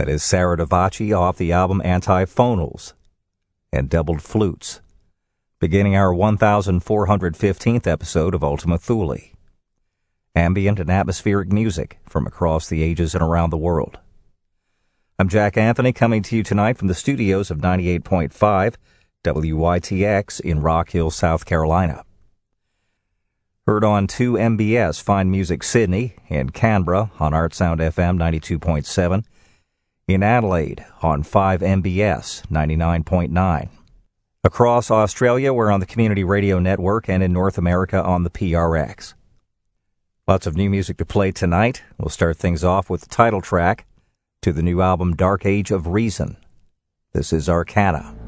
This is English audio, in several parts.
That is Sarah Davachi off the album Antiphonals and Doubled Flutes, beginning our 1415th episode of Ultima Thule. Ambient and atmospheric music from across the ages and around the world. I'm Jack Anthony coming to you tonight from the studios of 98.5 WYTX in Rock Hill, South Carolina. Heard on 2 MBS Fine Music Sydney and Canberra on Art Sound FM 92.7 in Adelaide on 5 MBS 99.9. Across Australia, we're on the Community Radio Network and in North America on the PRX. Lots of new music to play tonight. We'll start things off with the title track to the new album Dark Age of Reason. This is Arcana.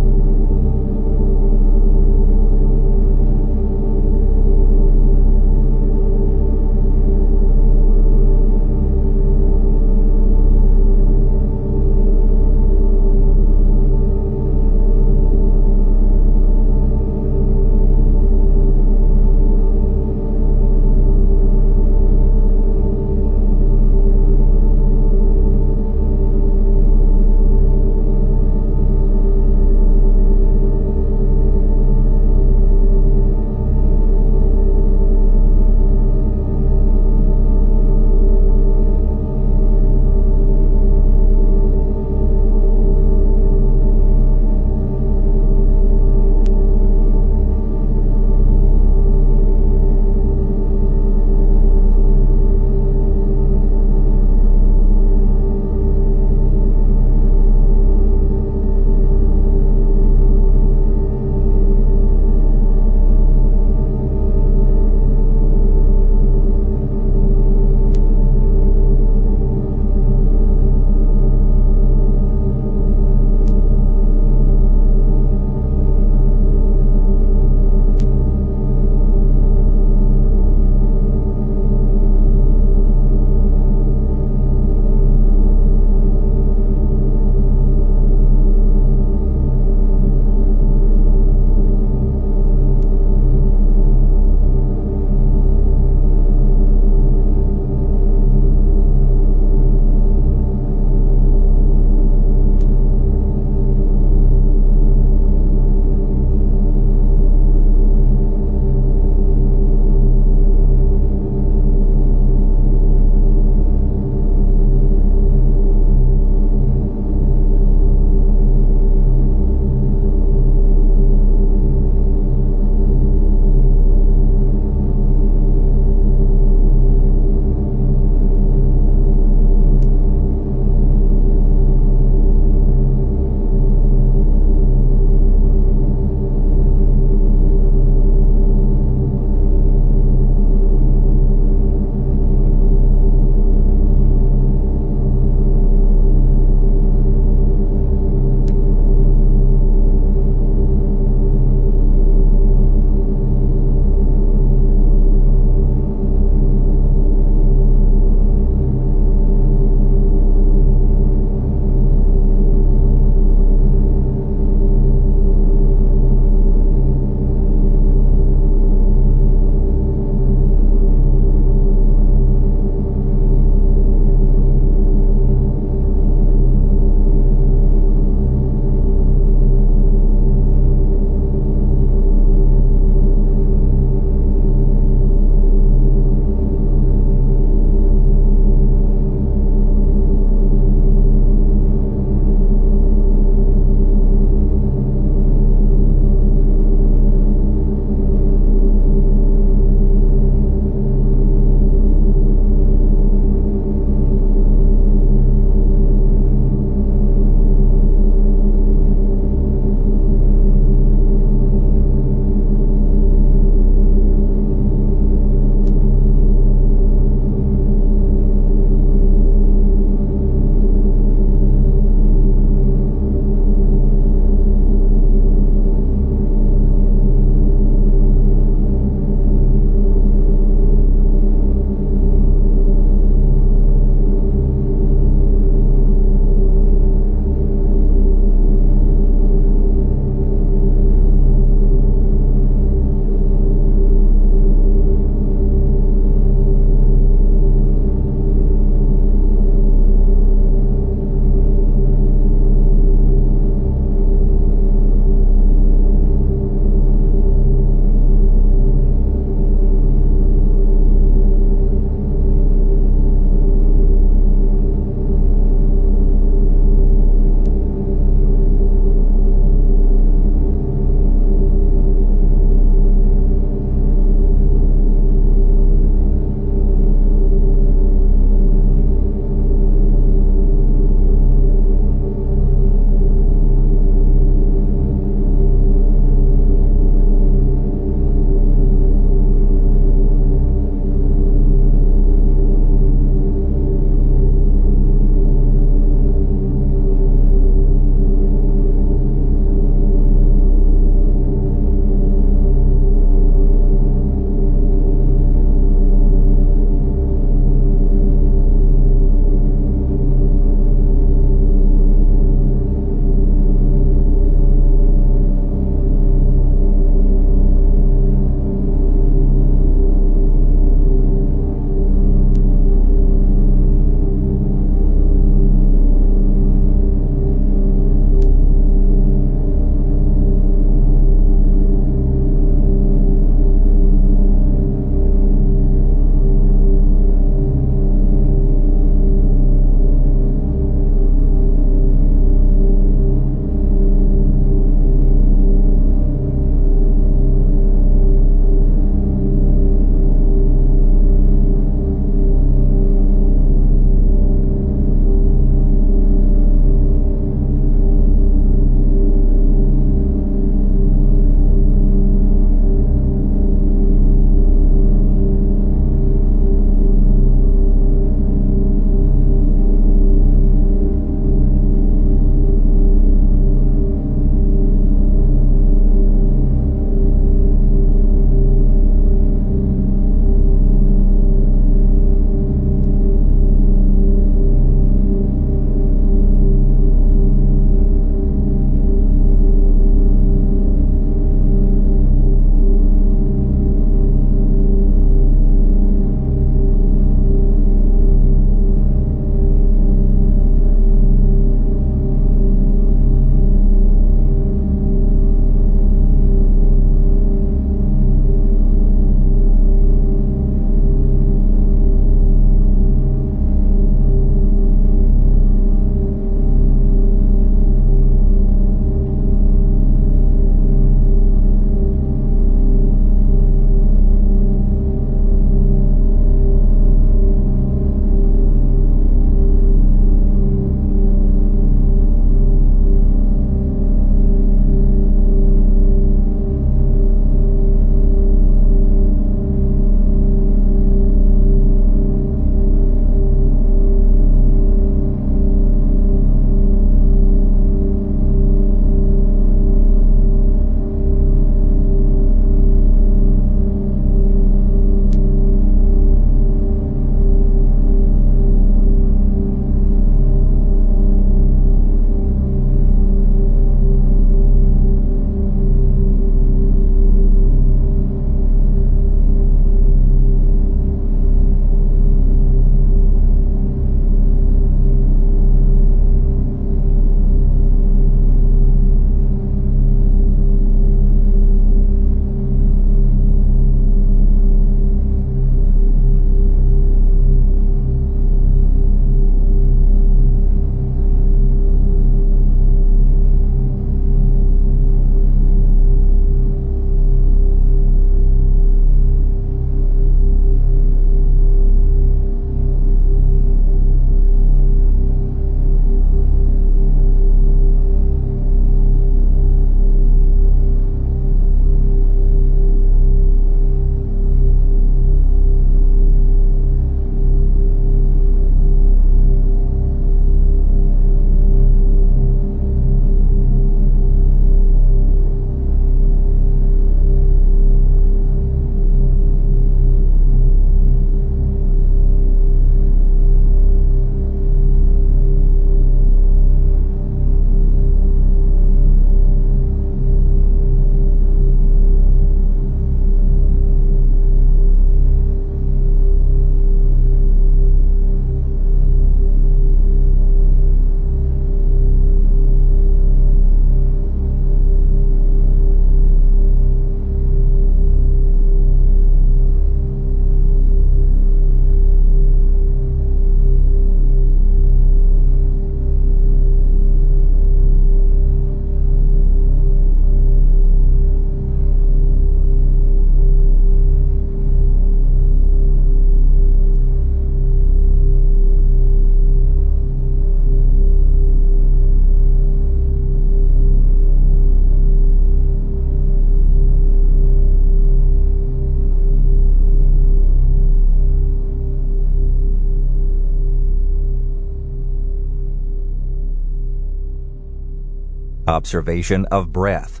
Observation of Breath,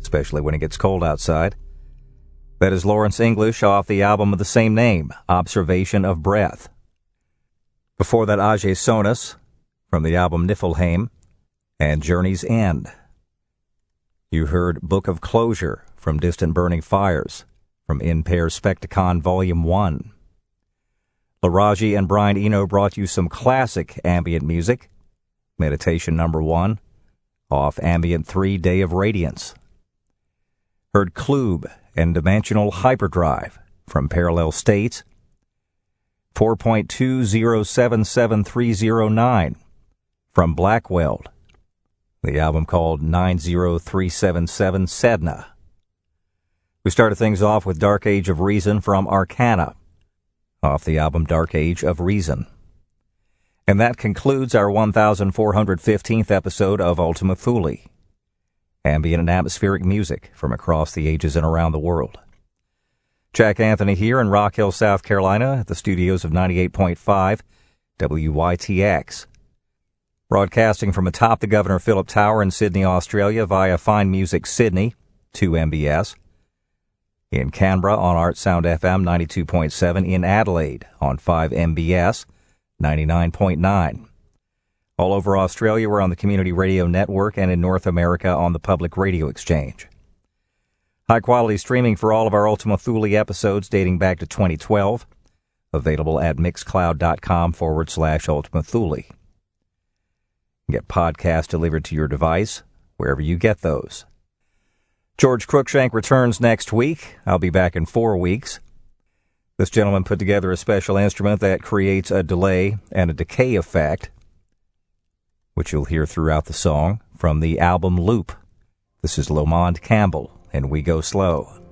especially when it gets cold outside. That is Lawrence English off the album of the same name, Observation of Breath. Before that, Ajay Sonas from the album Niflheim and Journey's End. You heard Book of Closure from Distant Burning Fires from In Pairs Specticon Volume 1. Laraji and Brian Eno brought you some classic ambient music. Meditation number 1 off Ambient 3 Day of Radiance. Heard Klube and Dimensional Hyperdrive from Parallel States. 4.2077309 from Blackweld. The album called 90377 Sedna. We started things off with Dark Age of Reason from Arcana, off the album Dark Age of Reason. And that concludes our 1415th episode of Ultima Thule. Ambient and atmospheric music from across the ages and around the world. Jack Anthony here in Rock Hill, South Carolina, at the studios of 98.5 WYTX. Broadcasting from atop the Governor Phillip Tower in Sydney, Australia via Fine Music Sydney, 2 MBS in Canberra on Artsound FM 92.7, in Adelaide on 5 MBS 99.9. All over Australia, we're on the Community Radio Network and in North America on the Public Radio Exchange. High quality streaming for all of our Ultima Thule episodes dating back to 2012. Available at mixcloud.com forward slash Ultima Thule. Get podcasts delivered to your device wherever you get those. George Cruikshank returns next week. I'll be back in four weeks. This gentleman put together a special instrument that creates a delay and a decay effect, which you'll hear throughout the song from the album Loop. This is Lomond Campbell, and we go slow.